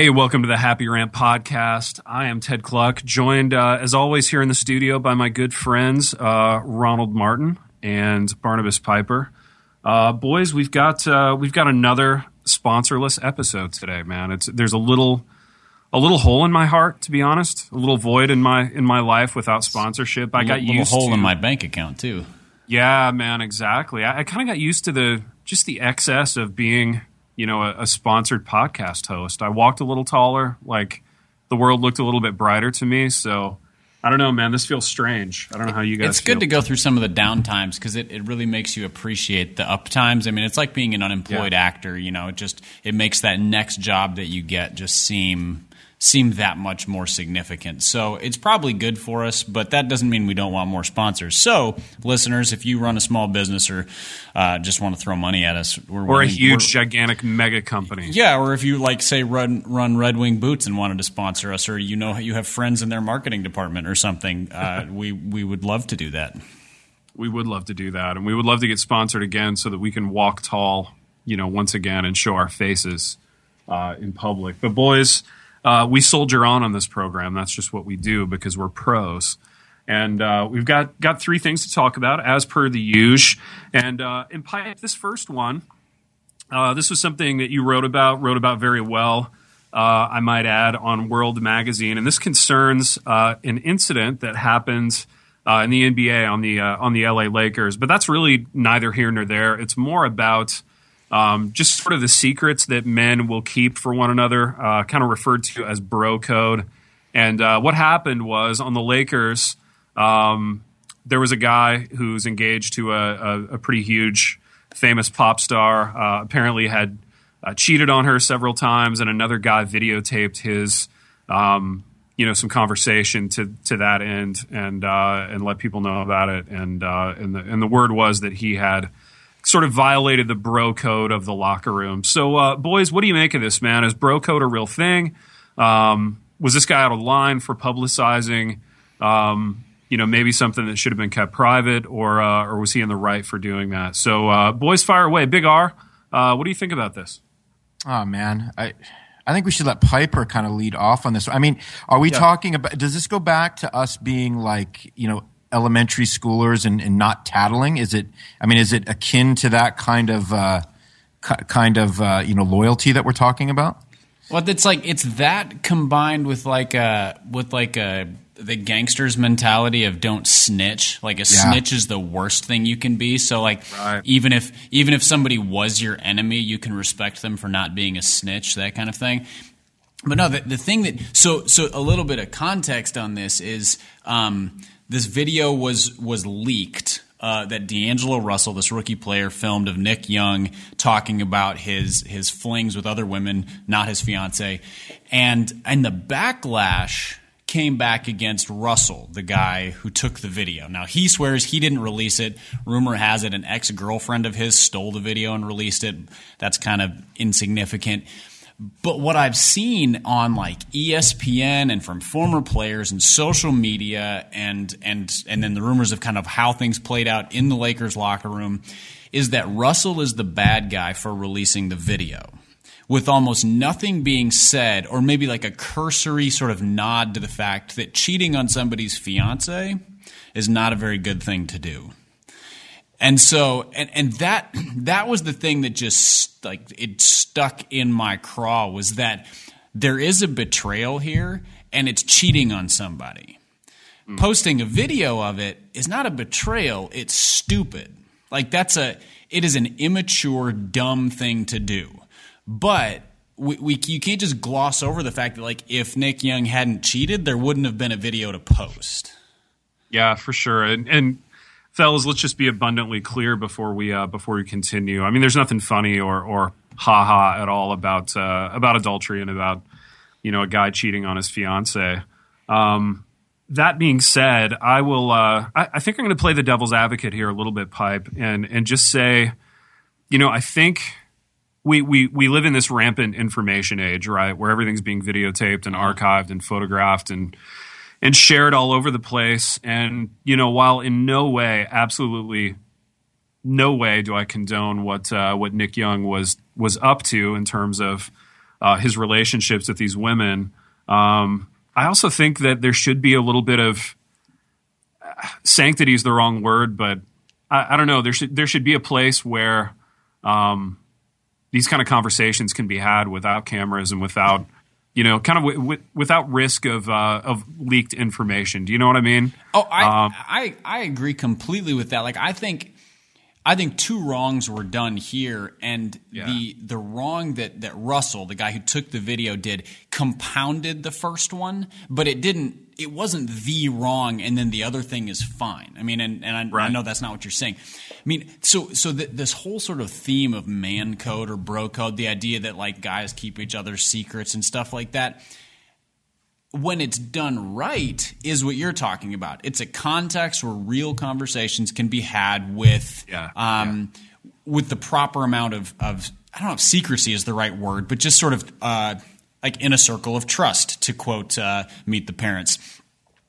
Hey, welcome to the Happy Rant podcast. I am Ted Kluck, joined uh, as always here in the studio by my good friends uh, Ronald Martin and Barnabas Piper. Uh, boys, we've got uh, we've got another sponsorless episode today, man. It's there's a little a little hole in my heart, to be honest, a little void in my in my life without sponsorship. I got little used hole to, in my bank account too. Yeah, man, exactly. I, I kind of got used to the just the excess of being you know, a, a, sponsored podcast host. I walked a little taller, like the world looked a little bit brighter to me. So I don't know, man. This feels strange. I don't know how you guys. It's feel. good to go through some of the down times because it, it really makes you appreciate the up times. I mean, it's like being an unemployed Yeah. actor. You know, it just it makes that next job that you get just seem seem that much more significant. So it's probably good for us, but that doesn't mean we don't want more sponsors. So listeners, if you run a small business or uh, just want to throw money at us, we're or a huge, gigantic mega company. Yeah, or if you like say run run Red Wing Boots and wanted to sponsor us, or you know you have friends in their marketing department or something, uh, we we would love to do that. We would love to do that, and we would love to get sponsored again so that we can walk tall, you know, once again and show our faces uh, in public. But boys, uh, we soldier on on this program. That's just what we do because we're pros. And uh, we've got got three things to talk about as per the usual. And uh, in pipe, this first one, uh, this was something that you wrote about, wrote about very well. Uh, I might add on World Magazine, and this concerns uh, an incident that happened in the NBA on the on the LA Lakers. But that's really neither here nor there. It's more about um, just sort of the secrets that men will keep for one another, uh, kind of referred to as bro code. And uh, what happened was on the Lakers, um, there was a guy who's engaged to a, a, a pretty huge, famous pop star. Uh, apparently, had uh, cheated on her several times, and another guy videotaped his, um, you know, some conversation to to that end, and uh, and let people know about it. And uh, and the and the word was that he had sort of violated the bro code of the locker room. So, uh, boys, what do you make of this, man? Is bro code a real thing? Um, was this guy out of line for publicizing? Um, you know, maybe something that should have been kept private, or uh, or was he in the right for doing that? So, uh, boys, fire away. Big R, uh, what do you think about this? Oh man, I I think we should let Piper kind of lead off on this. I mean, are we talking about? Does this go back to us being like you know elementary schoolers and, and not tattling? Is it? I mean, is it akin to that kind of uh, ki- kind of uh, you know loyalty that we're talking about? Well, it's like it's that combined with like a with like a the gangsters mentality of don't snitch. Like a Yeah. snitch is the worst thing you can be. So like Right. even if even if somebody was your enemy, you can respect them for not being a snitch. That kind of thing. But no, the, the thing that so so a little bit of context on this is um, this video was was leaked uh, that D'Angelo Russell, this rookie player, filmed of Nick Young talking about his his flings with other women, not his fiance, and and the backlash came back against Russell, the guy who took the video. Now he swears he didn't release it. Rumor has it an ex girlfriend of his stole the video and released it. That's kind of insignificant. But what I've seen on like ESPN and from former players and social media and and and then the rumors of kind of how things played out in the Lakers locker room is that Russell is the bad guy for releasing the video. With almost nothing being said, or maybe like a cursory sort of nod to the fact that cheating on somebody's fiance is not a very good thing to do. And so, and, and that that was the thing that just like it stuck in my craw was that there is a betrayal here, and it's cheating on somebody. Mm. Posting a video of it is not a betrayal; it's stupid. Like that's a it is an immature, dumb thing to do. But we, we you can't just gloss over the fact that like if Nick Young hadn't cheated, there wouldn't have been a video to post. Yeah, for sure. And, and let's just be abundantly clear before we uh, before we continue. I mean, there's nothing funny or or ha ha at all about uh, about adultery and about you know a guy cheating on his fiance. Um, that being said, I will. Uh, I, I think I'm going to play the devil's advocate here a little bit, pipe, and and just say, you know, I think we, we, we live in this rampant information age, right, where everything's being videotaped and archived and photographed and and shared all over the place. And you know, while in no way, absolutely no way, do I condone what uh, what Nick Young was was up to in terms of uh, his relationships with these women. Um, I also think that there should be a little bit of sanctity is the wrong word, but I, I, don't know. There should there should be a place where um, these kind of conversations can be had without cameras and without you know, kind of w- w- without risk of uh, of leaked information. Do you know what I mean? Oh, I, um, I I agree completely with that. Like, I think I think two wrongs were done here, and yeah. the the wrong that that Russell, the guy who took the video, did compounded the first one, but it didn't. It wasn't the wrong, and then the other thing is fine. I mean, and, and I, right. I know that's not what you're saying. I mean, so so th- this whole sort of theme of man code or bro code, the idea that like guys keep each other's secrets and stuff like that when it's done right is what you're talking about. It's a context where real conversations can be had with yeah, um, yeah. with the proper amount of, of I don't know if secrecy is the right word, but just sort of uh, like in a circle of trust, to quote uh, Meet the Parents.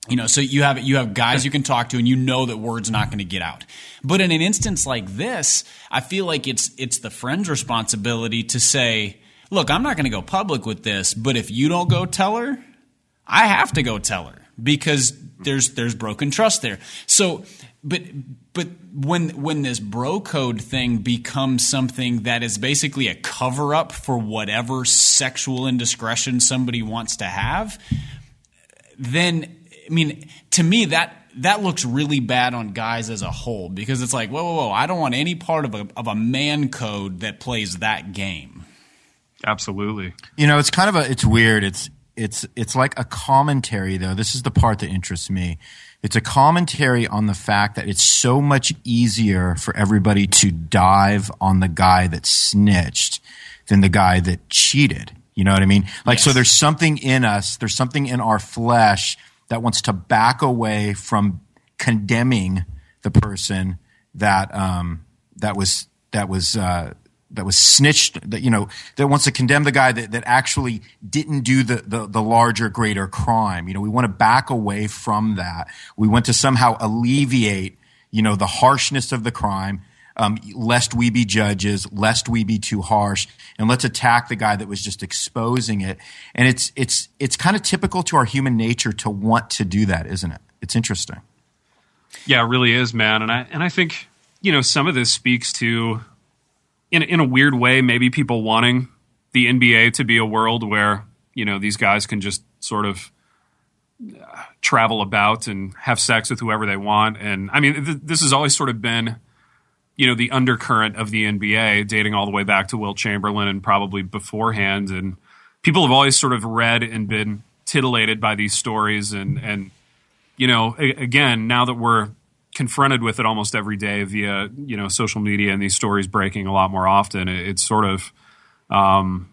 You know, so you have you have guys you can talk to, and you know that word's not going to get out. But in an instance like this, I feel like it's it's the friend's responsibility to say, "Look, I'm not going to go public with this, but if you don't go tell her, I have to go tell her because there's there's broken trust there. So, but but when when this bro code thing becomes something that is basically a cover up for whatever sexual indiscretion somebody wants to have, then I mean, to me that that looks really bad on guys as a whole because it's like, whoa, whoa, whoa! I don't want any part of a of a man code that plays that game. Absolutely. You know, it's kind of a it's weird. It's it's it's like a commentary though. This is the part that interests me. It's a commentary on the fact that it's so much easier for everybody to dive on the guy that snitched than the guy that cheated. You know what I mean? Like yes. so there's something in us, there's something in our flesh that wants to back away from condemning the person that um, that was that was uh, that was snitched that you know that wants to condemn the guy that, that actually didn't do the, the, the larger greater crime. You know we want to back away from that. We want to somehow alleviate you know the harshness of the crime um, lest we be judges lest we be too harsh and let's attack the guy that was just exposing it. And it's it's it's kind of typical to our human nature to want to do that isn't it? It's interesting. Yeah it really is man. And i and i think you know some of this speaks to in in a weird way, maybe people wanting the NBA to be a world where you know these guys can just sort of uh, travel about and have sex with whoever they want. And I mean, th- this has always sort of been, you know, the undercurrent of the NBA, dating all the way back to Wilt Chamberlain and probably beforehand. And people have always sort of read and been titillated by these stories. And and you know, again, now that we're confronted with it almost every day via you know social media and these stories breaking a lot more often. It, it's sort of um,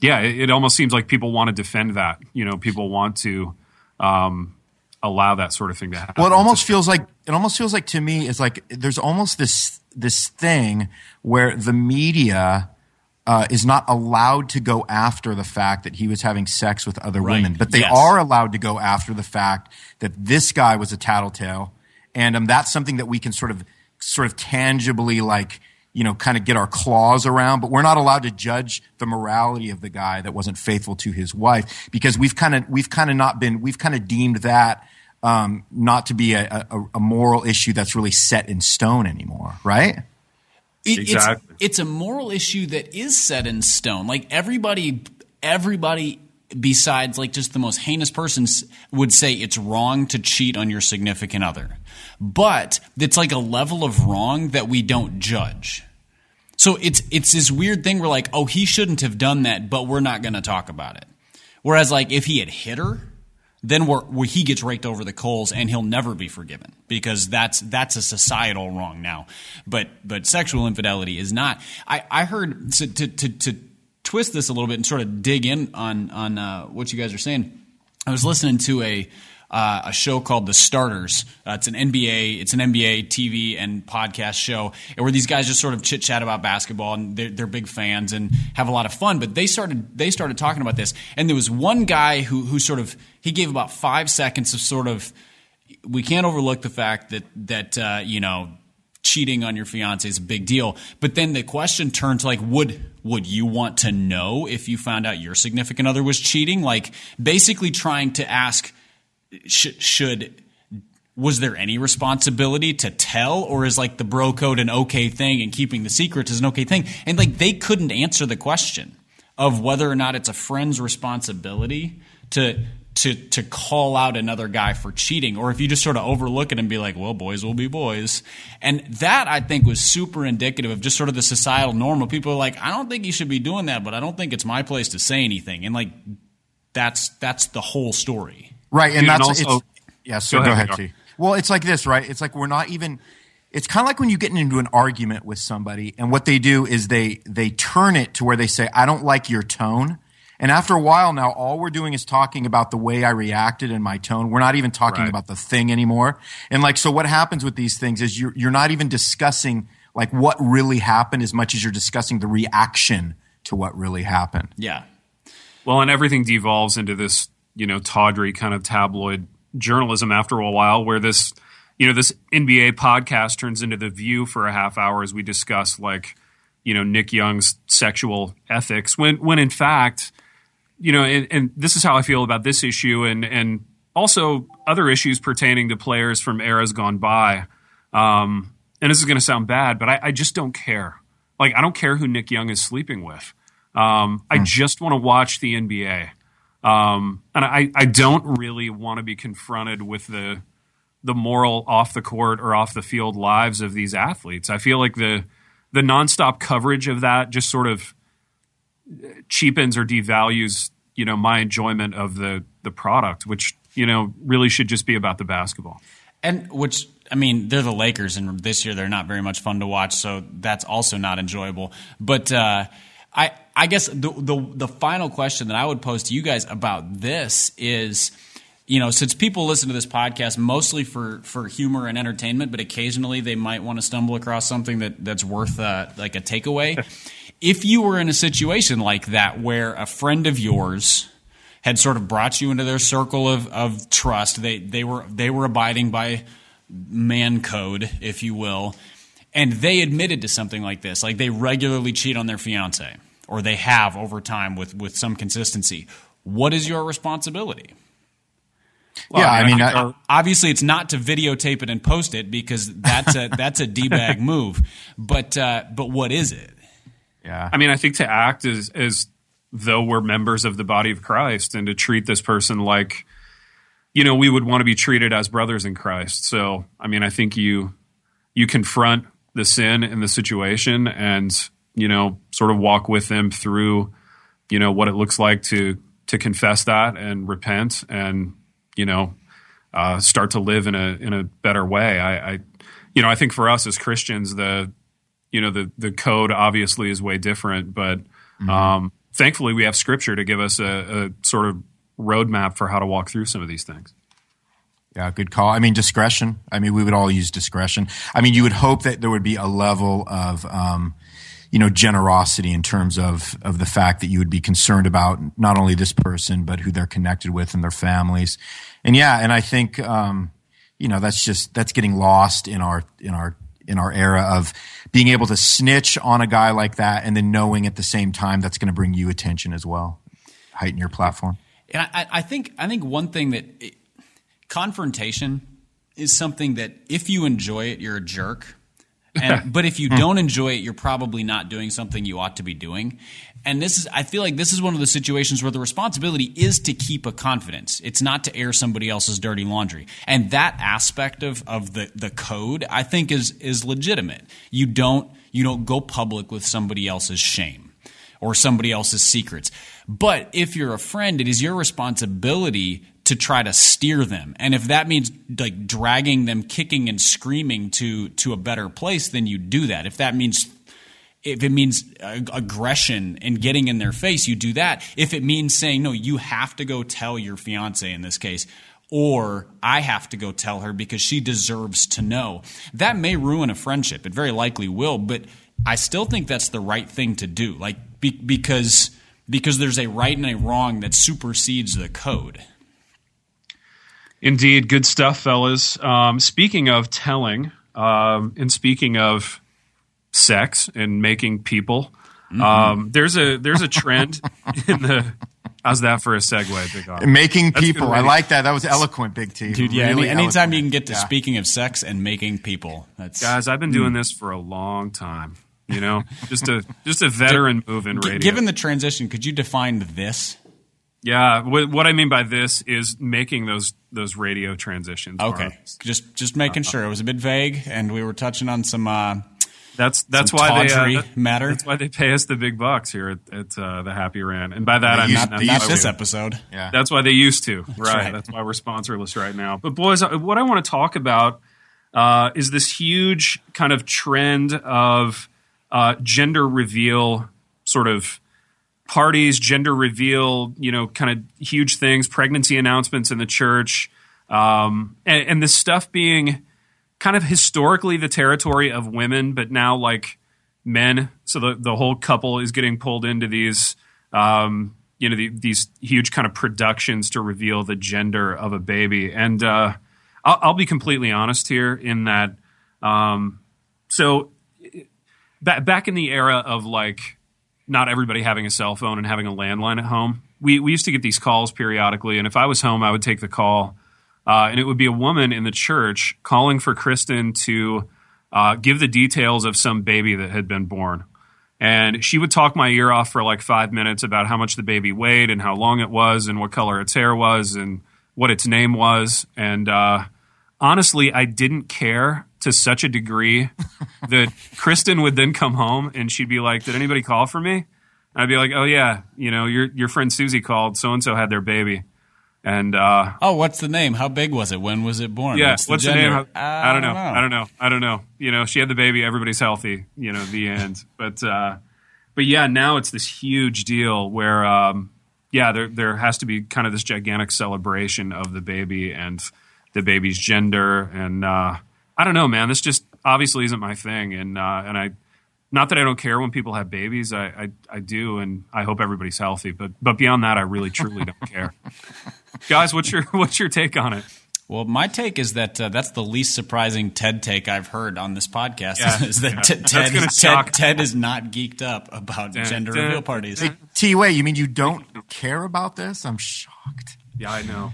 yeah, it, it, almost seems like people want to defend that. You know, people want to um, allow that sort of thing to happen. Well, it almost feels like it almost feels like to me it's like there's almost this this thing where the media. Uh, is not allowed to go after the fact that he was having sex with other right. women, but they yes. are allowed to go after the fact that this guy was a tattletale and um, that's something that we can sort of sort of tangibly like you know kind of get our claws around but we're not allowed to judge the morality of the guy that wasn't faithful to his wife because we've kind of we've kind of not been we've kind of deemed that um, not to be a, a, a, moral issue that's really set in stone anymore right it, exactly. it's, it's a moral issue that is set in stone like everybody everybody besides like just the most heinous persons would say it's wrong to cheat on your significant other. But it's like a level of wrong that we don't judge. So it's it's this weird thing where like, oh, he shouldn't have done that, but we're not going to talk about it. Whereas like if he had hit her, then we're, where he gets raked over the coals and he'll never be forgiven because that's that's a societal wrong now. But but sexual infidelity is not. I I heard to to, to twist this a little bit and sort of dig in on on uh, what you guys are saying. I was listening to a uh, a show called The Starters. Uh, it's an NBA, it's an NBA TV and podcast show, where these guys just sort of chit chat about basketball, and they're, they're, big fans and have a lot of fun. But they started they started talking about this, and there was one guy who who sort of he gave about five seconds of sort of we can't overlook the fact that that uh, you know cheating on your fiance is a big deal. But then the question turned to like, would would you want to know if you found out your significant other was cheating? Like basically trying to ask, sh- should was there any responsibility to tell or is like the bro code an okay thing and keeping the secret is an okay thing and like they couldn't answer the question of whether or not it's a friend's responsibility to to to call out another guy for cheating or if you just sort of overlook it and be like well boys will be boys. And that i think was super indicative of just sort of the societal norm of people are like i don't think you should be doing that but i don't think it's my place to say anything. And like that's that's the whole story. Right and Dude, that's and also- it's, yeah so Go go ahead, ahead, well it's like this right? It's like we're not even it's kind of like when you get into an argument with somebody and what they do is they they turn it to where they say i don't like your tone and after a while now all we're doing is talking about the way i reacted and my tone we're not even talking Right. about the thing anymore and like so what happens with these things is you're, you're not even discussing like what really happened as much as you're discussing the reaction to what really happened yeah Well, and everything devolves into this, you know, tawdry kind of tabloid journalism after a while, where this, you know, this NBA podcast turns into the View for a half hour as we discuss like, you know, Nick Young's sexual ethics. When, when in fact, you know, and, and this is how I feel about this issue, and and also other issues pertaining to players from eras gone by. Um, and this is going to sound bad, but I, I just don't care. Like, I don't care who Nick Young is sleeping with. Um, I just want to watch the NBA. Um, and I, I don't really want to be confronted with the the moral off the court or off the field lives of these athletes. I feel like the the nonstop coverage of that just sort of cheapens or devalues, you know, my enjoyment of the the product, which you know really should just be about the basketball. And which I mean, they're the Lakers, and this year they're not very much fun to watch, so that's also not enjoyable. But uh, I, I guess the, the the final question that I would pose to you guys about this is, you know, since people listen to this podcast mostly for for humor and entertainment, but occasionally they might want to stumble across something that that's worth uh, like a takeaway. if you were in a situation like that where a friend of yours had sort of brought you into their circle of, of trust. They they were they were abiding by man code, if you will, and they admitted to something like this, like they regularly cheat on their fiance, or they have over time with with some consistency. What is your responsibility? yeah i mean think I- Obviously, it's not to videotape it and post it because that's a that's a d bag move. But uh, but what is it? Yeah I mean, I think to act as as though we're members of the body of Christ and to treat this person like, you know, we would want to be treated as brothers in Christ. So, I mean, I think you you confront the sin in the situation and you know sort of walk with them through you know what it looks like to to confess that and repent and you know uh, start to live in a in a better way. I, I you know I think for us as Christians the you know the the code obviously is way different, but um, thankfully we have Scripture to give us a, a sort of roadmap for how to walk through some of these things. Yeah, good call. I mean, discretion. I mean, we would all use discretion. I mean, you would hope that there would be a level of, um, you know, generosity in terms of of the fact that you would be concerned about not only this person but who they're connected with and their families. And yeah, and I think, um, you know, that's just that's getting lost in our in our in our era of being able to snitch on a guy like that and then knowing at the same time that's going to bring you attention as well, heighten your platform. And I, I think I think one thing that it, confrontation is something that if you enjoy it, you're a jerk. And, but if you hmm. don't enjoy it, you're probably not doing something you ought to be doing. And this is, I feel like this is one of the situations where the responsibility is to keep a confidence. It's not to air somebody else's dirty laundry. And that aspect of, of the, the code, I think is, is legitimate. You don't, you don't go public with somebody else's shame or somebody else's secrets. But if you're a friend, it is your responsibility to try to steer them. And if that means like dragging them kicking and screaming to to a better place, then you do that. If that means if it means aggression and getting in their face, you do that. If it means saying no, you have to go tell your fiance in this case or I have to go tell her because she deserves to know. That may ruin a friendship. It very likely will, but I still think that's the right thing to do. Like be, because because there's a right and a wrong that supersedes the code. Indeed, good stuff, fellas. Um, speaking of telling, um, and speaking of sex and making people, um, there's a there's a trend in the. How's that for a segue, Big R? Making That's people. I like that. That was eloquent, Big T. Dude, yeah. Really any, anytime eloquent. you can get to Yeah. speaking of sex and making people, that's Guys, I've been doing this for a long time. You know, just a just a veteran move in radio. given the transition, could you define this? yeah, what, what I mean by this is making those those radio transitions. Okay, just just making sure it was a bit vague, and we were touching on some. Uh, That's that's Some why they uh, that- matter. That's why they pay us the big bucks here at, at uh, the Happy Rant, and by that I They mean used- that's not this episode. Yeah. That's why they used to, right? right. That's why we're sponsorless right now. But boys, uh, what I want to talk about uh, is this huge kind of trend of uh, gender reveal, sort of parties, gender reveal, you know, kind of huge things, pregnancy announcements in the church, um, and, and this stuff being kind of historically the territory of women, but now like men. So the the whole couple is getting pulled into these, um, you know, the, these huge kind of productions to reveal the gender of a baby. And uh, I'll, I'll be completely honest here in that. Um, so back back in the era of like not everybody having a cell phone and having a landline at home, we we used to get these calls periodically, and if I was home, I would take the call, uh, and it would be a woman in the church calling for Kristen to uh, give the details of some baby that had been born. And she would talk my ear off for like five minutes about how much the baby weighed and how long it was and what color its hair was and what its name was. And uh, honestly, I didn't care to such a degree that Kristen would then come home and she'd be like, "Did anybody call for me?" I'd be like, "Oh yeah, you know, your your friend Susie called. So and so had their baby." And uh, Oh, what's the name? How big was it? When was it born? yeah, what's what's, the, the, name? I, I don't know. I don't know. I don't know. You know, she had the baby. Everybody's healthy. You know, the end. But uh, but yeah, now it's this huge deal where um, yeah, there there has to be kind of this gigantic celebration of the baby and the baby's gender. And uh, I don't know, man. This just obviously isn't my thing. And uh, and I. Not that I don't care when people have babies, I, I, I do, and I hope everybody's healthy. But but beyond that, I really truly don't care. Guys, what's your what's your take on it? Well, my take is that uh, that's the least surprising TED take I've heard on this podcast. Yeah, is that yeah. T- Ted. Ted, Ted is not geeked up about gender dun, reveal parties. T. Way, you mean you don't care about this? I'm shocked. Yeah, I know.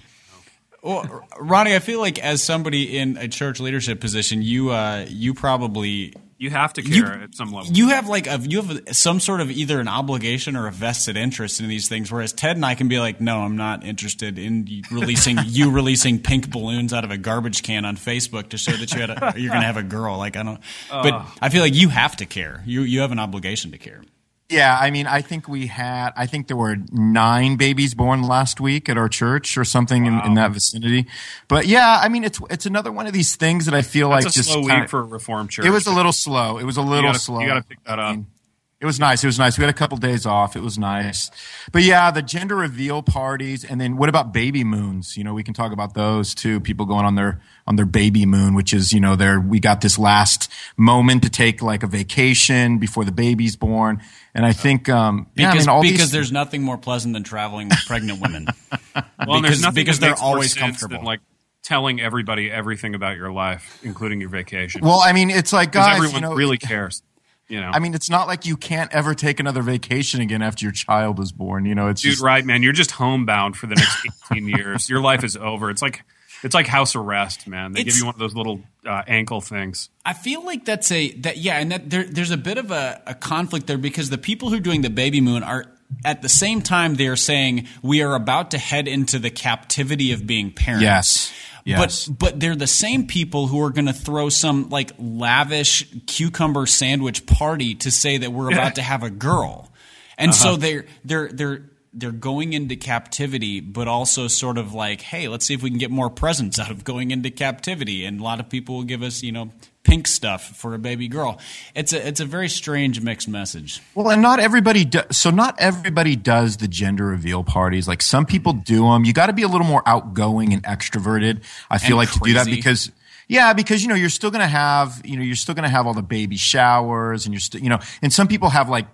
Well, Ronnie, I feel like as somebody in a church leadership position, you uh, you probably You have to care You- at some level. you have like a you have some sort of either an obligation or a vested interest in these things. Whereas Ted and I can be like, no, I'm not interested in releasing you releasing pink balloons out of a garbage can on Facebook to show that you had a, you're going to have a girl. Like I don't, but I feel like you have to care. You you have an obligation to care. Yeah, I mean, I think we had, I think there were nine babies born last week at our church or something in, in that vicinity. But yeah, I mean, it's it's another one of these things that I feel That's like a just slow kinda- week for a reformed church. It was a little slow. It was a you little gotta, slow. You got to pick that up. It was nice. It was nice. We had a couple days off. It was nice. But yeah, the gender reveal parties, and then what about baby moons? You know, we can talk about those too. People going on their on their baby moon, which is you know, their we got this last moment to take like a vacation before the baby's born, and I think um, yeah, I Because mean, all because these, there's nothing more pleasant than traveling with pregnant women. well, because- there's nothing because they're always comfortable. Than, like telling everybody everything about your life, including your vacation. well, I mean, it's like because guys, everyone you know, really cares. You know, I mean, it's not like you can't ever take another vacation again after your child is born. You know, it's dude, just, right, man? You're just homebound for the next 18 years. Your life is over. It's like it's like house arrest, man. They give you one of those little uh, ankle things. I feel like that's a that yeah, and that there, there's a bit of a, a conflict there because the people who are doing the baby moon are at the same time they are saying we are about to head into the captivity of being parents. Yes. Yes. But but they're the same people who are going to throw some like lavish cucumber sandwich party to say that we're about to have a girl. And Uh-huh. so they're they're they're they're going into captivity, but also sort of like, hey, let's see if we can get more presents out of going into captivity. And a lot of people will give us, you know, pink stuff for a baby girl. It's a it's a very strange mixed message. Well, and not everybody do, so not everybody does the gender reveal parties. Like some people mm-hmm. do them. You got to be a little more outgoing and extroverted. I feel And like to do that because yeah, because you know you're still to have you know you're still going to have all the baby showers and you're still you know and some people have like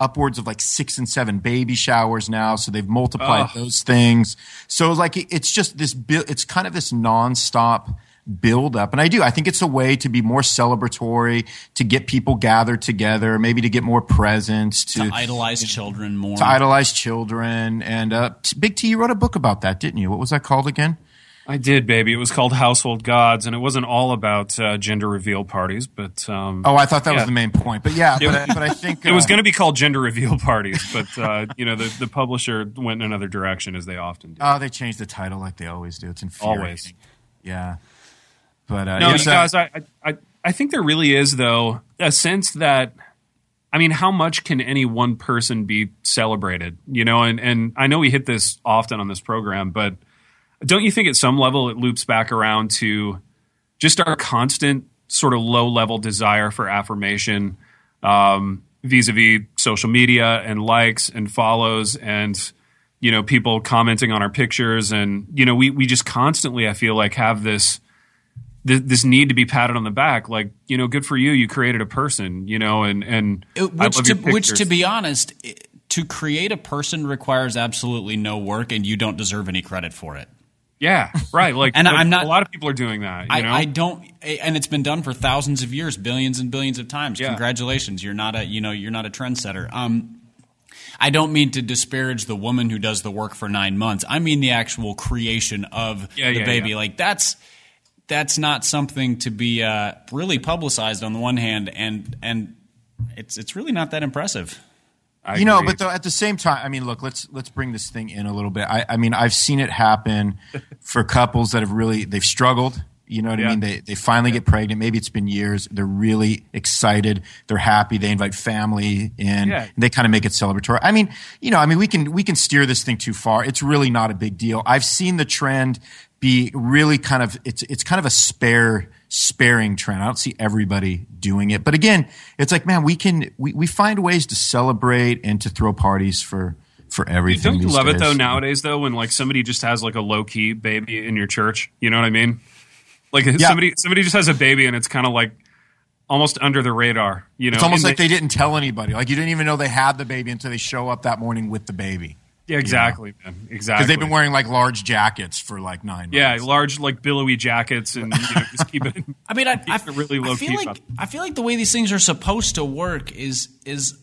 upwards of like six and seven baby showers now so they've multiplied Ugh. those things so like it's just this it's kind of this nonstop build up. And I do. I think it's a way to be more celebratory, to get people gathered together, maybe to get more presents, to, to idolize children more. To idolize children. And uh, Big T, you wrote a book about that, didn't you? What was that called again? I did, baby. It was called Household Gods, and it wasn't all about uh, gender reveal parties, but um, oh, I thought that yeah. was the main point. But yeah, but, but I think uh, it was going to be called gender reveal parties, but uh, you know the, the publisher went in another direction as they often do. Oh, they changed the title like they always do. It's infuriating. Always, yeah. But uh, no, yeah, you guys, I, I I think there really is though a sense that I mean, how much can any one person be celebrated? You know, and and I know we hit this often on this program, but don't you think at some level it loops back around to just our constant sort of low level desire for affirmation um, vis-a-vis social media and likes and follows and you know people commenting on our pictures? And you know we we just constantly I feel like have this this need to be patted on the back like you know good for you you created a person you know and and which to which to be honest to create a person requires absolutely no work and you don't deserve any credit for it yeah, right. Like, and I'm not. A lot of people are doing that. I, know? I, don't, and it's been done for thousands of years, billions and billions of times. Yeah. Congratulations, you're not a, you know, you're not a trendsetter. Um, I don't mean to disparage the woman who does the work for nine months. I mean the actual creation of yeah, the yeah, baby. Like that's that's not something to be uh, really publicized on the one hand, and and it's it's really not that impressive. I you know, agree. but though at the same time, I mean, look, let's let's bring this thing in a little bit. I, I mean, I've seen it happen for couples that have really they've struggled. You know what Yeah. I mean? They they finally get pregnant. Maybe it's been years. They're really excited. They're happy. They invite family in. Yeah. They kind of make it celebratory. I mean, you know, I mean, we can we can steer this thing too far. It's really not a big deal. I've seen the trend be really kind of it's it's kind of a spare sparing trend. I don't see everybody doing it. But again, it's like, man, we can we, we find ways to celebrate and to throw parties for for everything. Don't you love it though nowadays though when like somebody just has like a low key baby in your church? You know what I mean? Like somebody somebody just has a baby and it's kind of like almost under the radar. You know, It's almost And like they didn't tell anybody. Like you didn't even know they had the baby until they show up that morning with the baby. Yeah, exactly, man, exactly. Because they've been wearing like large jackets for like nine yeah, months. large like billowy jackets and you know, just keep it. I mean, I, I, really low I feel key like about. I feel like the way these things are supposed to work is is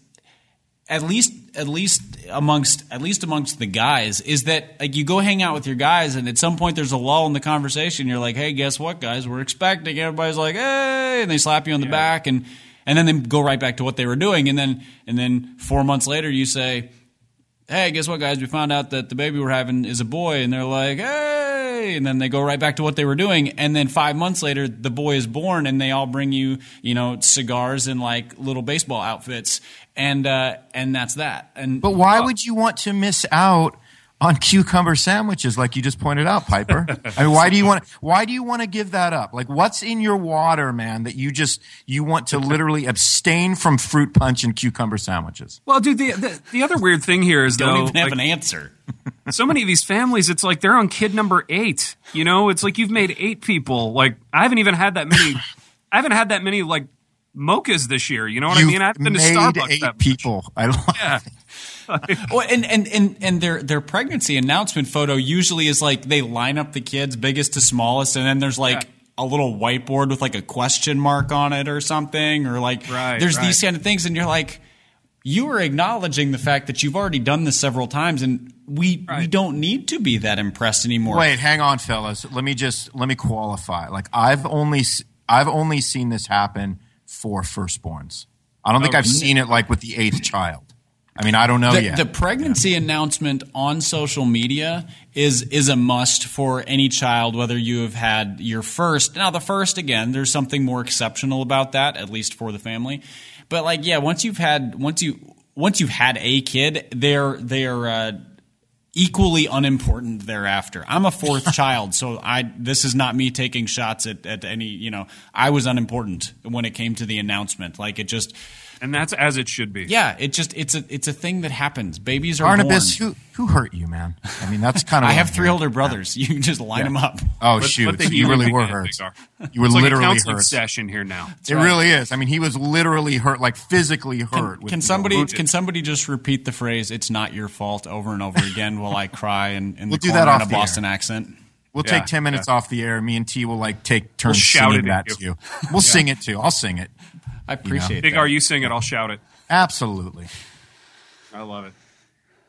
at least at least amongst at least amongst the guys is that like you go hang out with your guys and at some point there's a lull in the conversation. You're like, hey, guess what, guys? We're expecting. Everybody's like, hey, and they slap you on the Yeah. back and and then they go right back to what they were doing and then and then four months later you say hey, guess what, guys? We found out that the baby we're having is a boy. And they're like, hey. And then they go right back to what they were doing. And then five months later, the boy is born and they all bring you, you know, cigars and like little baseball outfits. And, uh, and that's that. And, But why would you want to miss out on cucumber sandwiches like you just pointed out, Piper? I mean, why do you want why do you want to give that up? Like what's in your water, man, that you just you want to literally abstain from fruit punch and cucumber sandwiches? Well, dude, the, the the other weird thing here is though. don't though, even have like, an answer. so many of these families, it's like they're on kid number eight. You know, it's like you've made eight people. Like I haven't even had that many. I haven't had that many like mochas this year. You know what I You've mean? I haven't been to made Starbucks eight that much. people. I love Yeah. Well, and, and, and, and their, their pregnancy announcement photo usually is like they line up the kids biggest to smallest, and then there's like Yeah. a little whiteboard with like a question mark on it or something, or like Right, there's right. these kind of things, and you're like, you are acknowledging the fact that you've already done this several times, and we we don't need to be that impressed anymore. Wait, hang on, fellas. Let me just let me qualify. Like I've only I've only seen this happen for firstborns. I don't think Oh, I've really? seen it like with the eighth child. I mean, I don't know the, yet. the pregnancy announcement on social media is is a must for any child, whether you have had your first. Now, the first again, there's something more exceptional about that, at least for the family. But like, yeah, once you've had once you once you've had a kid, they're they're uh, equally unimportant thereafter. I'm a fourth child, so I this is not me taking shots at, at any. You know, I was unimportant when it came to the announcement. Like it just. And that's as it should be. Yeah, it just it's a it's a thing that happens. Babies are Barnabas, born. who who hurt you, man? I mean, that's kind of. I have three older brothers. You can just line them up. Oh Let- shoot! let the you really were hurt. Big R. You were It's like literally a hurt. session here now. It really is. I mean, he was literally hurt, like physically hurt. Can, with can somebody wounded. can somebody just repeat the phrase "It's not your fault" over and over again while I cry in, in We'll the do corner that in off a the air. Boston accent? We'll Yeah, take ten minutes yeah. off the air. Me and T will like take turns shout singing it at that you. to you. We'll sing it too. I'll sing it. I appreciate it. Big that. R, you sing it. I'll shout it. Absolutely. I love it.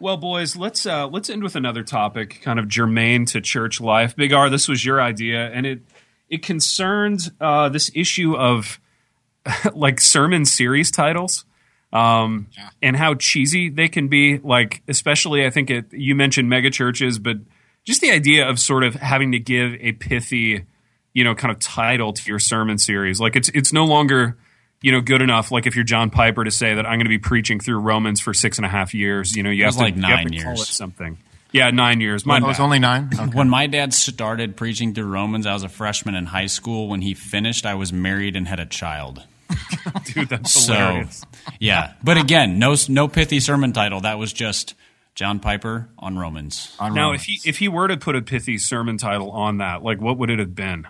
Well, boys, let's uh, let's end with another topic, kind of germane to church life. Big R, this was your idea, and it it concerned uh, this issue of like sermon series titles um, and how cheesy they can be. Like, especially, I think it. You mentioned mega churches, but just the idea of sort of having to give a pithy, you know, kind of title to your sermon series. Like, it's it's no longer you know good enough. Like if you're John Piper to say that I'm going to be preaching through Romans for six and a half years, you know, you It have to like you have nine to call years. it something. Yeah, nine years. My Oh, it was only nine. Okay. When my dad started preaching through Romans, I was a freshman in high school. When he finished, I was married and had a child. dude. That's So, hilarious. yeah. But again, no no pithy sermon title. That was just John Piper on Romans. On Now, Romans. if he if he were to put a pithy sermon title on that, like what would it have been?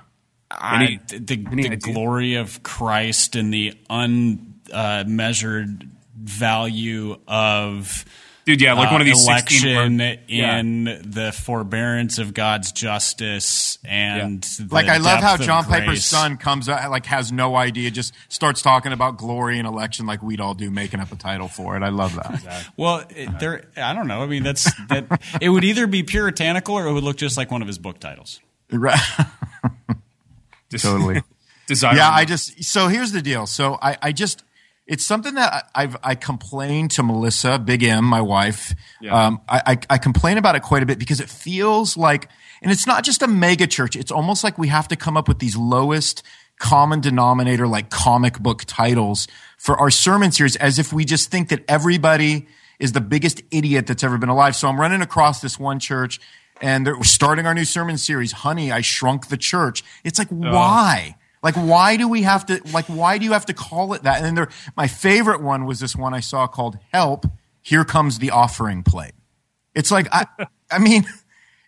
I, the any the glory of Christ and the unmeasured value of Dude, yeah, like uh, one of these 16 election word- Yeah. in the forbearance of God's justice and the like I love how depth of John Piper's son comes out like has no idea, just starts talking about glory and election like we'd all do, making up a title for it. I love that. Well, it, there. I don't know. I mean, that's that. it would either be puritanical or it would look just like one of his book titles. Right. Totally. desire. yeah, I just so here's the deal. So I, I just it's something that I've I complain to Melissa, Big M, my wife. Yeah. Um, I, I I complain about it quite a bit because it feels like, and it's not just a mega church. It's almost like we have to come up with these lowest common denominator, like comic book titles for our sermon series, as if we just think that everybody is the biggest idiot that's ever been alive. So I'm running across this one church. And they're we're starting our new sermon series, Honey, I Shrunk the Church. It's like, why? Like, why do we have to, like, why do you have to call it that? And then there, my favorite one was this one I saw called Help, Here Comes the Offering Plate. It's like, I, I mean,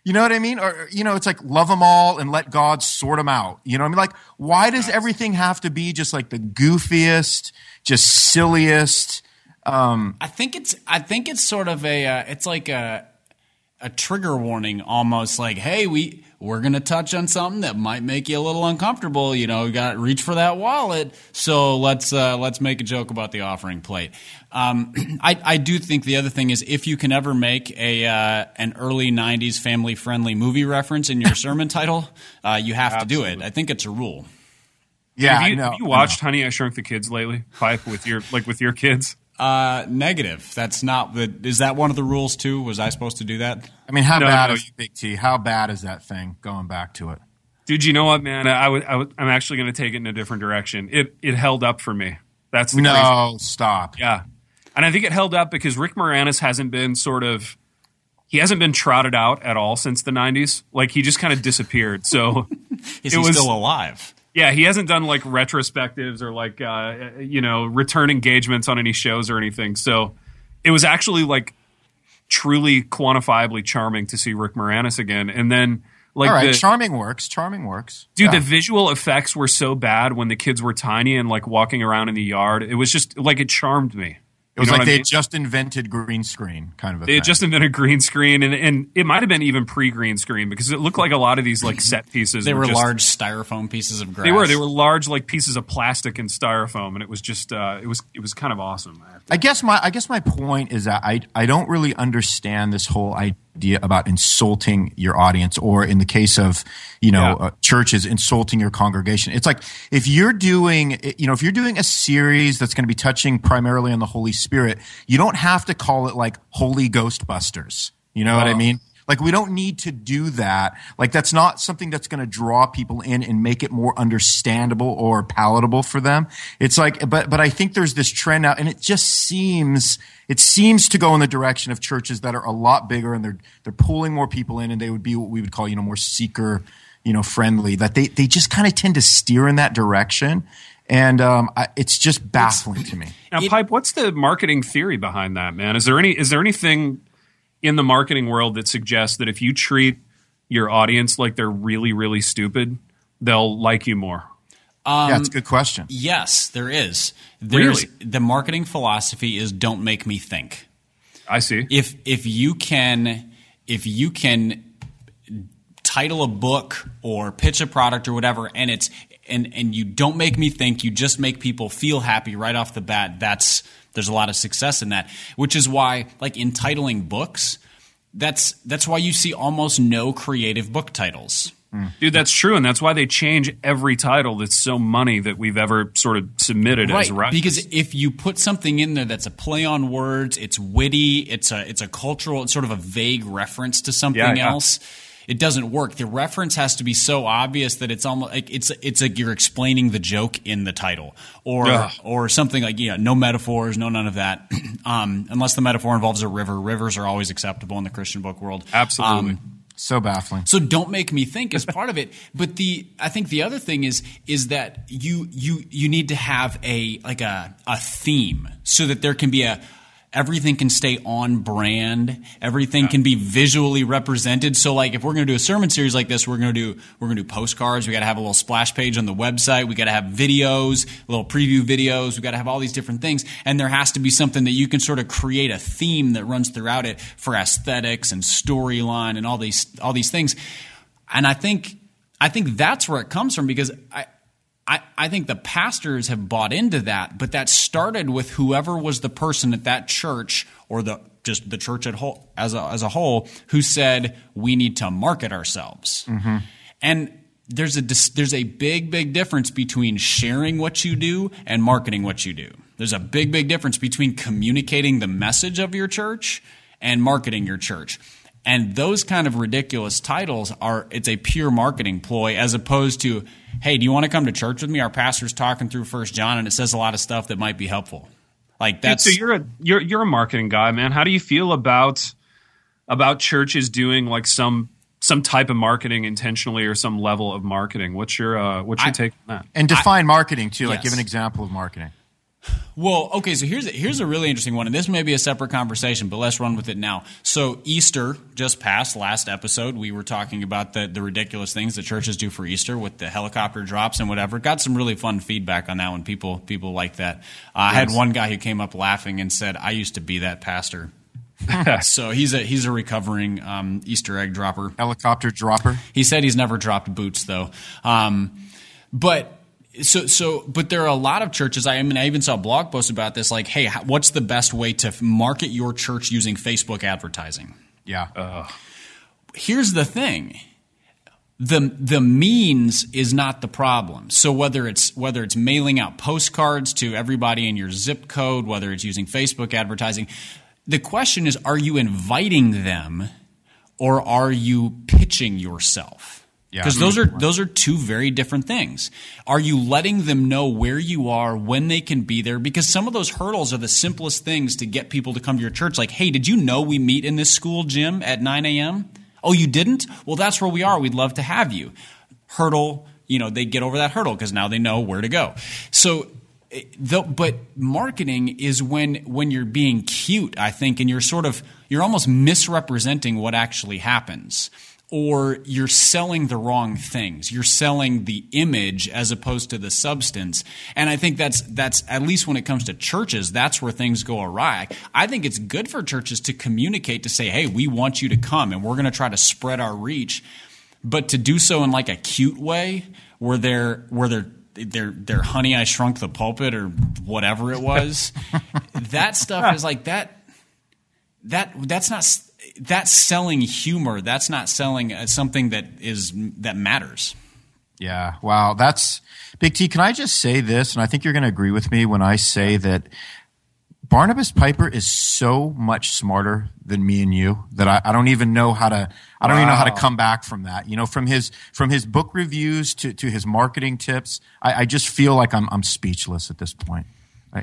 you know what I mean? Or, you know, it's like love them all and let God sort them out. You know what I mean? Like, why does everything have to be just like the goofiest, just silliest? Um, I think it's. I think it's sort of a. Uh, it's like a a trigger warning, almost like, hey, we we're gonna touch on something that might make you a little uncomfortable. You know, got to reach for that wallet. So let's uh, let's make a joke about the offering plate. Um, I I do think the other thing is if you can ever make a uh, an early '90s family friendly movie reference in your sermon title, uh, you have to do it. I think it's a rule. yeah, have you, I know. have you watched Honey I Shrunk the Kids lately? Pipe with your like with your kids. Uh, negative. That's not the. Is that one of the rules too? Was I supposed to do that? I mean, how No, bad no, is Big T? How bad is that thing? Going back to it. Dude, you know what, man? I would, I would I'm actually going to take it in a different direction. It it held up for me. That's the crazy No, stop. Yeah. And I think it held up because Rick Moranis hasn't been sort of he hasn't been trotted out at all since the 90s. Like he just kind of disappeared. So Is It he was- still alive? Yeah, he hasn't done like retrospectives or like uh, you know, return engagements on any shows or anything. So it was actually like truly quantifiably charming to see Rick Moranis again. And then like All right, the, charming works. Charming works. Dude, Yeah. the visual effects were so bad when the kids were tiny and like walking around in the yard. It was just like it charmed me. It was like what I they mean? had just invented green screen, kind of a They thing. had just invented green screen, and, and it might have been even pre green screen because it looked like a lot of these like set pieces. They were just- large styrofoam pieces of grass. They were. They were large like pieces of plastic and styrofoam, and it was just uh, it was it was kind of awesome. I I guess my I guess my point is that I I don't really understand this whole idea about insulting your audience, or in the case of you know Yeah. uh, churches insulting your congregation. It's like if you're doing you know if you're doing a series that's going to be touching primarily on the Holy Spirit, you don't have to call it like Holy Ghostbusters. You know what I Oh. mean? Like we don't need to do that. Like that's not something that's going to draw people in and make it more understandable or palatable for them. It's like, but but I think there's this trend now, and it just seems it seems to go in the direction of churches that are a lot bigger and they're they're pulling more people in, and they would be what we would call you know more seeker you know friendly. That they they just kind of tend to steer in that direction, and um, I, it's just baffling to me. now, pipe. What's the marketing theory behind that, man? Is there any is there anything in the marketing world that suggests that if you treat your audience like they're really really stupid, they'll like you more? Um, yeah, it's a good question. Yes, there is. There's Really? the marketing philosophy is don't make me think. I see. If if you can if you can title a book or pitch a product or whatever, and it's and and you don't make me think. You just make people feel happy right off the bat. That's there's a lot of success in that, which is why like entitling books. That's that's why you see almost no creative book titles. Mm. Dude, that's true, and that's why they change every title that's so money that we've ever sort of submitted as right. Because if you put something in there that's a play on words, it's witty, it's a it's a cultural, it's sort of a vague reference to something yeah, yeah. else. It doesn't work. The reference has to be so obvious that it's almost like it's it's like you're explaining the joke in the title, or Ugh. or something like yeah, no metaphors, no none of that, um, unless the metaphor involves a river. Rivers are always acceptable in the Christian book world. Absolutely. Um, so baffling. So don't make me think is part of it. But the I think the other thing is is that you you you need to have a like a a theme so that there can be a everything can stay on brand. Everything yeah. can be visually represented. So like if we're going to do a sermon series like this we're going to do we're going to do postcards. We got to have a little splash page on the website. We got to have videos little preview videos. We got to have all these different things. And there has to be something that you can sort of create a theme that runs throughout it for aesthetics and storyline and all these all these things. And i think i think that's where it comes from because i I, I think the pastors have bought into that, but that started with whoever was the person at that church or the just the church at whole, as a, as a whole who said we need to market ourselves. Mm-hmm. And there's a there's a big big difference between sharing what you do and marketing what you do. There's a big big difference between communicating the message of your church and marketing your church. And those kind of ridiculous titles are it's a pure marketing ploy as opposed to, hey, do you want to come to church with me? Our pastor's talking through First John and it says a lot of stuff that might be helpful. Like that's Dude, so you're a you're you're a marketing guy, man. How do you feel about about churches doing like some some type of marketing intentionally or some level of marketing? What's your uh, what's your I, take on that? And define I, marketing too. Like yes. give an example of marketing. Well, okay, so here's a, here's a really interesting one, and this may be a separate conversation, but let's run with it now. So Easter just passed last episode. We were talking about the the ridiculous things that churches do for Easter with the helicopter drops and whatever. Got some really fun feedback on that one. People people like that. Uh, yes. I had one guy who came up laughing and said, "I used to be that pastor." so he's a he's a recovering um, Easter egg dropper, helicopter dropper. He said he's never dropped boots though, um, but so so but there are a lot of churches i mean i even saw blog posts about this like hey what's the best way to market your church using facebook advertising? Yeah. Uh. here's the thing. The the means is not the problem. So whether it's whether it's mailing out postcards to everybody in your zip code whether it's using facebook advertising the question is are you inviting them or are you pitching yourself because yeah. those are those are two very different things. Are you letting them know where you are, when they can be there? Because some of those hurdles are the simplest things to get people to come to your church. Like, hey, did you know we meet in this school gym at 9 a.m.? Oh, you didn't? Well, that's where we are. We'd love to have you. Hurdle, you know, they get over that hurdle because now they know where to go. So eh, the, but marketing is when when you're being cute, I think, and you're sort of you're almost misrepresenting what actually happens or you're selling the wrong things. You're selling the image as opposed to the substance. And I think that's that's at least when it comes to churches, that's where things go awry. I think it's good for churches to communicate to say, "Hey, we want you to come and we're going to try to spread our reach." But to do so in like a cute way where they're where they're they're, they're honey I shrunk the pulpit or whatever it was. that stuff is like that that that's not that's selling humor. That's not selling uh, something that is that matters. Yeah. Wow. That's Big T. Can I just say this? And I think you're going to agree with me when I say that Barnabas Piper is so much smarter than me and you that I, I don't even know how to I don't wow. even know how to come back from that. You know, from his from his book reviews to, to his marketing tips, I, I just feel like I'm I'm speechless at this point.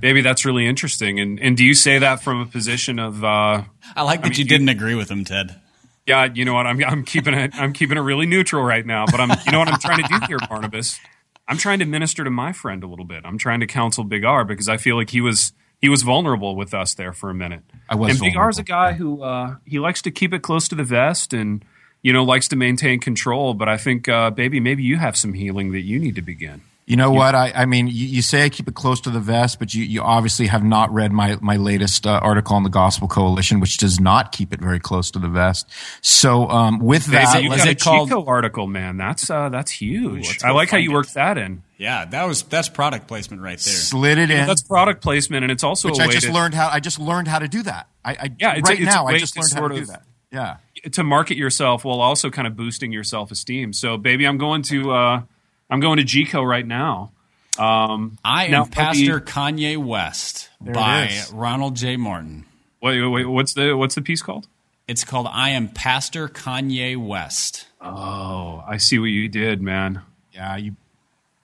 Maybe that's really interesting. And and do you say that from a position of? Uh, I like that I mean, you didn't agree with him, Ted. Yeah, you know what? I'm I'm keeping it I'm keeping it really neutral right now. But I'm you know what I'm trying to do here, Barnabas. I'm trying to minister to my friend a little bit. I'm trying to counsel Big R because I feel like he was he was vulnerable with us there for a minute. I was. And Big R is a guy who uh, he likes to keep it close to the vest and you know likes to maintain control. But I think, uh, baby, maybe you have some healing that you need to begin. You know what? I, I mean, you, you, say I keep it close to the vest, but you, you obviously have not read my, my latest uh, article on the Gospel Coalition, which does not keep it very close to the vest. So, um, with that, you got a called, Chico article, man. That's uh, that's huge. Ooh, I like how you worked that in. Yeah, that was that's product placement right there. Slid it in. that's product placement, and it's also which I just to, learned how. I just learned how to do that. I, I yeah, it's right a, it's now I just learned how to do that. Yeah, to market yourself while also kind of boosting your self esteem. So, baby, I'm going to uh, I'm going to GCO right now um, I am Pastor Kanye West by Ronald J. Martin. Wait, wait, what's the what's the piece called? It's called "I Am Pastor Kanye West." Oh, I see what you did, man. Yeah, you.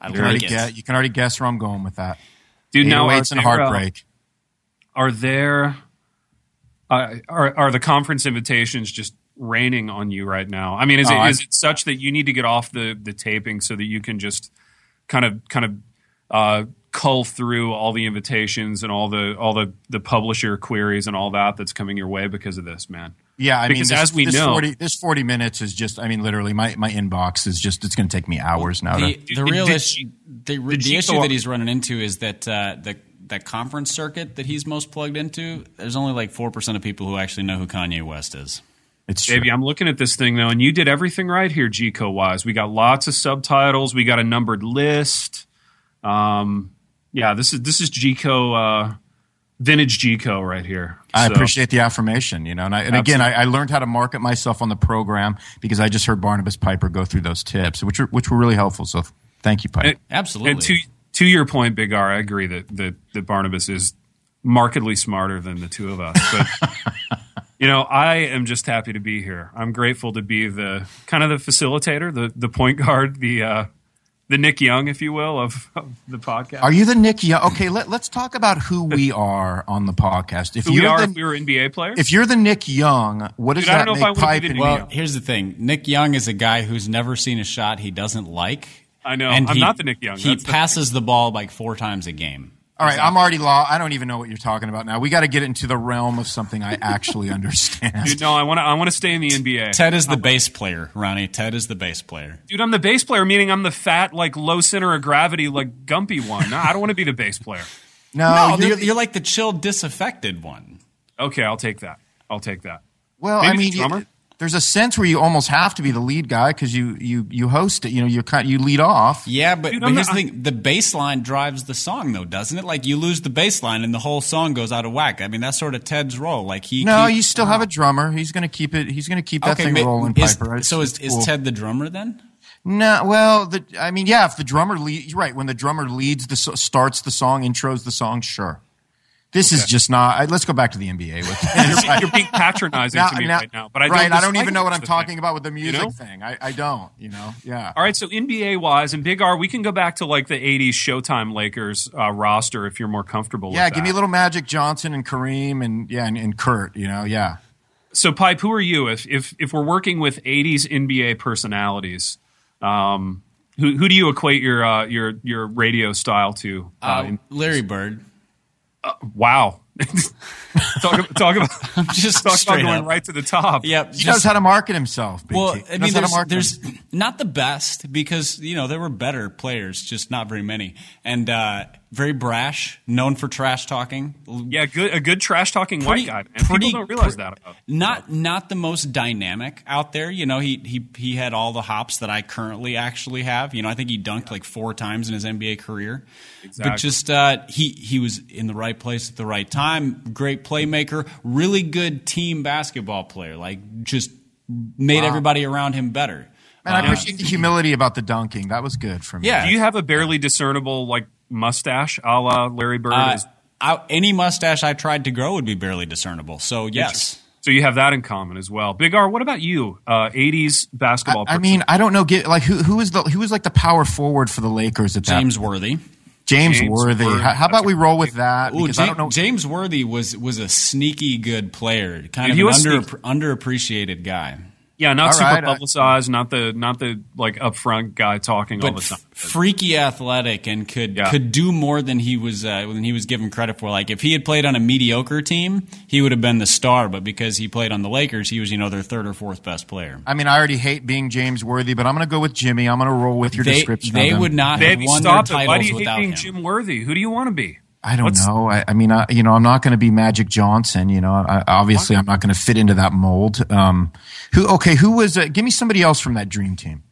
I you, can like get, you can already guess where I'm going with that. Dude, now it's and heartbreak. Uh, are there? Uh, are are the conference invitations just raining on you right now? I mean, is, it, is it such that you need to get off the the taping so that you can just kind of kind of uh, cull through all the invitations and all the all the the publisher queries and all that that's coming your way because of this, man. Yeah, I because mean, this, as we this know, 40, this forty minutes is just. I mean, literally, my, my inbox is just. It's going to take me hours now. The, to, the real issue, the, the issue that he's running into is that uh, the that conference circuit that he's most plugged into. There's only like four percent of people who actually know who Kanye West is. It's true. Baby, I'm looking at this thing though, and you did everything right here, GCO wise. We got lots of subtitles. We got a numbered list. Um, yeah, this is this is GCO, uh, vintage GCO right here. I appreciate the affirmation, you know, and, I, and again, I, I, learned how to market myself on the program because I just heard Barnabas Piper go through those tips, which were which were really helpful. So thank you, Piper. And, Absolutely. And to to your point, Big R, I agree that that, that Barnabas is markedly smarter than the two of us, but. you know, I am just happy to be here. I'm grateful to be the kind of the facilitator, the the point guard, the uh, the Nick Young, if you will, of, of, the podcast. Are you the Nick Young? Okay, let, us talk about who we are on the podcast. If who we are, the, if we were NBA players. If you're the Nick Young, what does Dude, that make pipe? Well, here's the thing: Nick Young is a guy who's never seen a shot he doesn't like. I know. And I'm he, not the Nick Young. He That's passes the, the ball like four times a game. All right, exactly. I'm already law. I don't even know what you're talking about now. We got to get into the realm of something I actually understand. Dude, no, I want to. I want to stay in the NBA. Ted is the bass player, Ronnie. Ted is the bass player. Dude, I'm the bass player, meaning I'm the fat, like low center of gravity, like gumpy one. No, I don't want to be the bass player. No, no you're, you're, like the chill, disaffected one. Okay, I'll take that. I'll take that. Well, Maybe I mean, drummer there's a sense where you almost have to be the lead guy because you you you host it. You know, you kind you lead off. Yeah, but, Dude, but here's not, the thing: the bass line drives the song, though, doesn't it? Like you lose the bass line and the whole song goes out of whack. I mean, that's sort of Ted's role. Like he. No, you still have a oh. drummer. He's going to keep it. He's going to keep that okay, thing ma- rolling. Is, Piper. so is, cool. is Ted the drummer then? No, well, the, I mean, yeah. If the drummer leads, right when the drummer leads the starts the song, intros the song, sure. This okay. is just not. I, let's go back to the NBA. With you're, you're, being patronizing now, to me now, right now, but I right. I don't even know what I'm talking thing. about with the music you know? thing. I, I don't. You know. Yeah. All right. So NBA wise and Big R, we can go back to like the '80s Showtime Lakers uh, roster if you're more comfortable. Yeah. give me a little Magic Johnson and Kareem and yeah and, and Kurt. You know. Yeah. So Pipe, who are you? If if if we're working with '80s NBA personalities, um, who who do you equate your uh, your your radio style to? Uh, uh Larry Bird. Uh, wow. talk, talk about I'm just talk about going up. right to the top. Yep, he just, knows how to market himself. Big well, T. I mean, there's, there's not the best because you know there were better players, just not very many. And uh, very brash, known for trash talking. Yeah, good a good trash talking white guy. And pretty, people don't realize that about. Not not the most dynamic out there. You know, he he he had all the hops that I currently actually have. You know, I think he dunked like four times in his NBA career. Exactly. But just uh, he he was in the right place at the right time. Great playmaker, really good team basketball player. Like just made wow. everybody around him better. And I uh, appreciate the humility about the dunking. That was good for me. Yeah. Do you have a barely discernible like mustache a la Larry Bird? Uh, I, any mustache I tried to grow would be barely discernible. So yes. So you have that in common as well. Big R, what about you? Uh, 80s basketball. I, I, mean, I don't know. Get, like who who is the who was like the power forward for the Lakers at James that? Worthy. James, James Worthy. Worthy. How, how, about we roll with that? Ooh, James, James, Worthy was was a sneaky good player, kind of an under, underappreciated guy. Yeah, not All super right, I- publicized, not the not the like upfront guy talking all the time. f- freaky athletic and could Yeah. could do more than he was uh, than he was given credit for. Like if he had played on a mediocre team, he would have been the star. But because he played on the Lakers, he was you know their third or fourth best player. I mean, I already hate being James Worthy, but I'm going to go with Jimmy. I'm going to roll with your They description. they of would not Baby, have won stop their it! Why do titles you hate without being him. Jim Worthy? Who do you want to be? I don't What's- know. I, I mean, I, you know, I'm not going to be Magic Johnson. You know, I, obviously, I'm not going to fit into that mold. Um, who? Okay, who was? Uh, give me somebody else from that dream team.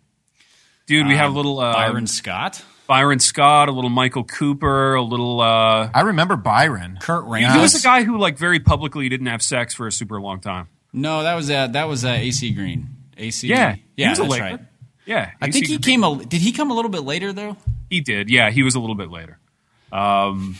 Dude, we have a little uh, Byron Scott, Byron Scott, a little Michael Cooper, a little. Uh, I remember Byron. Kurt Rambis. he was a guy who like very publicly didn't have sex for a super long time. No, that was uh, that was uh, AC Green. AC. Yeah, yeah, he was a that's Laker. right. Yeah, I AC think he Green. came. A, did he come a little bit later though? He did. Yeah, he was a little bit later. Um,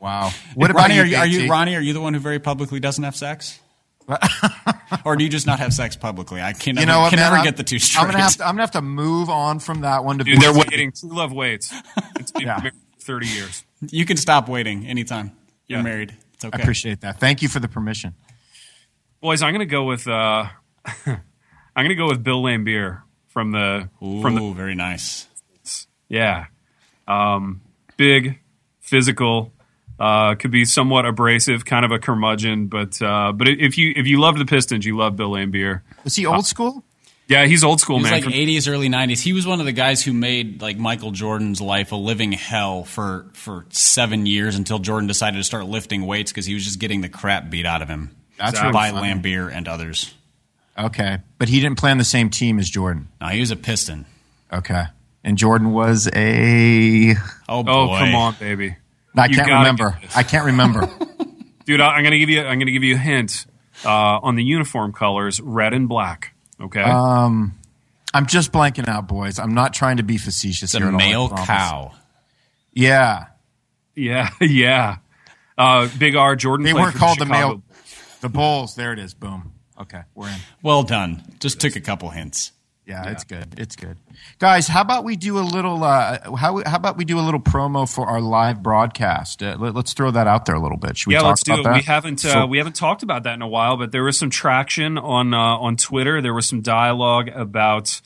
Wow. What about Ronnie? you, Are you, are you Ronnie? Are you the one who very publicly doesn't have sex? or do you just not have sex publicly? I can never, You know what, can man? never I'm- get the two straight. I'm gonna have to. I'm gonna have to move on from that one to. dude, they're waiting. True love waits. It's been Yeah. thirty years. you can stop waiting anytime. You're Yeah. married. It's okay. I appreciate that. Thank you for the permission. Boys, I'm gonna go with. Uh, I'm gonna go with Bill Laimbeer from the Ooh, from the very nice. Yeah. Um, big, physical, uh, could be somewhat abrasive, kind of a curmudgeon, but uh, but if you if you love the Pistons, you love Bill Laimbeer. Was he old school? Yeah, he's old school, He was man. like 80s, early 90s. He was one of the guys who made like Michael Jordan's life a living hell for for seven years until Jordan decided to start lifting weights because he was just getting the crap beat out of him That's Exactly. by really funny. Laimbeer and others. Okay, but he didn't play on the same team as Jordan. No, he was a Piston. Okay, and Jordan was a. Oh boy! oh, come on, baby, I You can't remember. I can't remember. dude. I, I'm gonna give you. I'm gonna give you a hint uh, on the uniform colors: red and black. Okay. Um, I'm just blanking out, boys. I'm not trying to be facetious It's a here. all, male cow. Yeah, yeah, yeah. Uh, Big R Jordan. they weren't called the Chicago- male. The Bulls. There it is. Boom. Okay, we're in. Well done. Just took a couple hints. Yeah, it's good. It's good, guys. How about we do a little? Uh, how how about we do a little promo for our live broadcast? Uh, let, us throw that out there a little bit. Should we yeah, talk let's do about it. that? We haven't uh, So- we haven't talked about that in a while, but there was some traction on uh, on Twitter. There was some dialogue about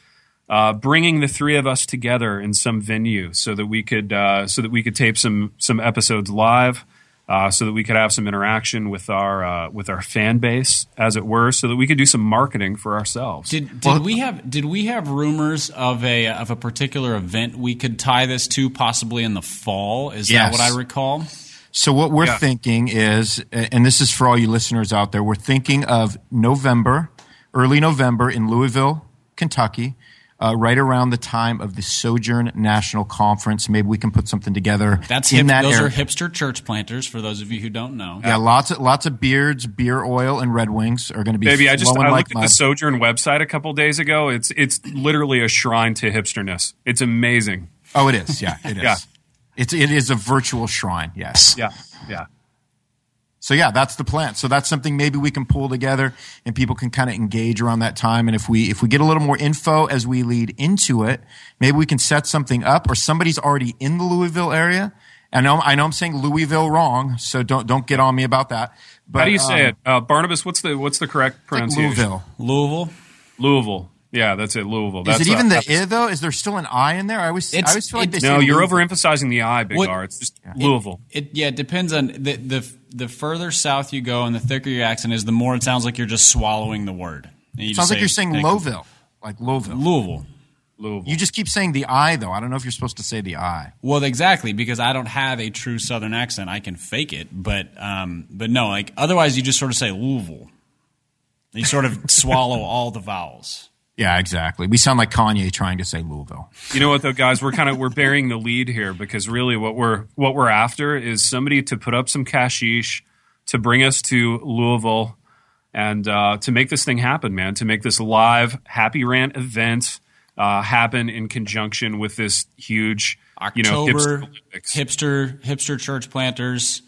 uh, bringing the three of us together in some venue so that we could uh, so that we could tape some some episodes live. Uh, so that we could have some interaction with our uh, with our fan base, as it were, so that we could do some marketing for ourselves. Did did we have did we have rumors of a of a particular event we could tie this to possibly in the fall? Is Yes. that what I recall? So what we're Yeah. thinking is, and this is for all you listeners out there, we're thinking of November, early November in Louisville, Kentucky, uh, right around the time of the Sojourn National Conference. Maybe we can put something together That's in hip, that those area. are hipster church planters for those of you who don't know. yeah, lots of lots of beards, beer oil, and Red Wings are going to be Maybe I just flowing I like looked at mud. the Sojourn website a couple days ago. It's it's literally a shrine to hipsterness. It's amazing. Oh, it is. Yeah, it is. Yeah. It's it is a virtual shrine. Yes. Yeah, yeah. So yeah, that's the plan. So that's something maybe we can pull together and people can kind of engage around that time. And if we if we get a little more info as we lead into it, maybe we can set something up or somebody's already in the Louisville area. I know I know I'm saying Louisville wrong, so don't don't get on me about that. But How do you say um, it, uh, Barnabas? What's the what's the correct it's like? Louisville. Louisville. Louisville. Yeah, that's it. Louisville. That's Is it even uh, the I though? Is there still an I in there? I always I always feel like they it- No, you're Louisville. overemphasizing the I, Big What- R. It's just Louisville. It yeah, it depends on the the the further south you go and the thicker your accent is, the more it sounds like you're just swallowing the word. You sounds just like you're saying like, Louisville, like Louisville. Louisville. Louisville. You just keep saying the I though. I don't know if you're supposed to say the I. Well, exactly because I don't have a true Southern accent. I can fake it, but um, but no, like otherwise you just sort of say Louisville. You sort of swallow all the vowels. Yeah, exactly. We sound like Kanye trying to say Louisville. You know what though, guys? We're kind of we're burying the lead here because really what we're what we're after is somebody to put up some cashish to bring us to Louisville and uh, to make this thing happen, man. To make this live Happy Rant event uh, happen in conjunction with this huge, you know, October hipster hipster hipster church planters,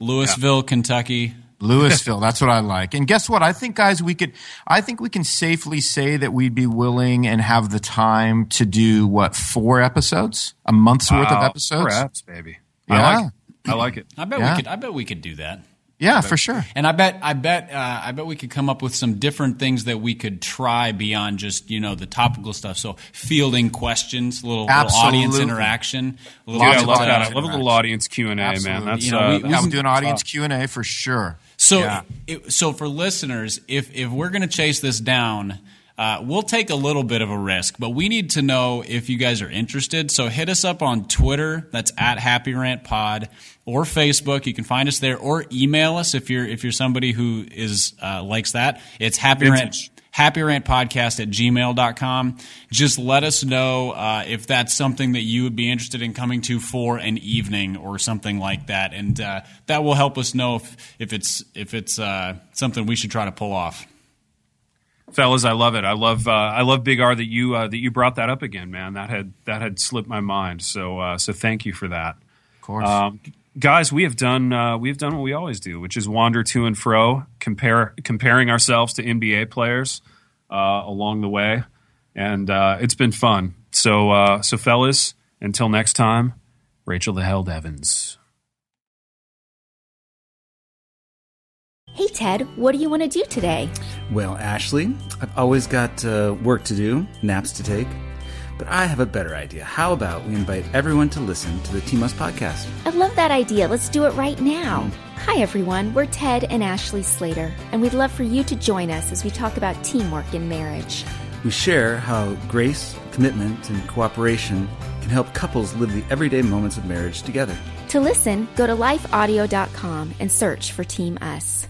Louisville, Kentucky. Louisville, that's what I like. And guess what? I think, guys, we could, I think we can safely say that we'd be willing and have the time to do what, four episodes? A month's worth of episodes? Perhaps, baby. I Yeah. like it. I like it. I bet Yeah. we could. I bet we could do that. Yeah, for sure. And I bet, I bet, uh, I bet we could come up with some different things that we could try beyond just you know the topical stuff. So fielding questions, little, little audience interaction. A little Yeah, I love audience that. I love a little audience Q and A, man. That's You know, uh, we- Yeah, we we'll can- do an audience Q and A for sure. So, Yeah. it, so for listeners, if if we're going to chase this down, uh, we'll take a little bit of a risk, but we need to know if you guys are interested. So hit us up on Twitter. That's at Happy Rant Pod or Facebook. You can find us there, or email us if you're if you're somebody who is uh, likes that. It's Happy Rant. Vintage. happyrantpodcast at gmail.com. Just let us know uh, if that's something that you would be interested in coming to for an evening or something like that. And uh, that will help us know if, if it's, if it's uh, something we should try to pull off. fellas, I love it. I love uh, I love Big R that you uh, that you brought that up again, man. That had that had slipped my mind. So uh, so thank you for that. Of course. Um, guys, we have done uh, we have done what we always do, which is wander to and fro, compare comparing ourselves to NBA players uh, along the way, and uh, it's been fun. So uh, so fellas, until next time, Rachel the Held Evans. Hey Ted, what do you want to do today? Well, Ashley, I've always got uh, work to do, naps to take. But I have a better idea. How about we invite everyone to listen to the Team Us podcast? I love that idea. Let's do it right now. Mm. Hi everyone, we're Ted and Ashley Slater, and we'd love for you to join us as we talk about teamwork in marriage. We share how grace, commitment, and cooperation can help couples live the everyday moments of marriage together. To listen, go to lifeaudio.com and search for Team Us.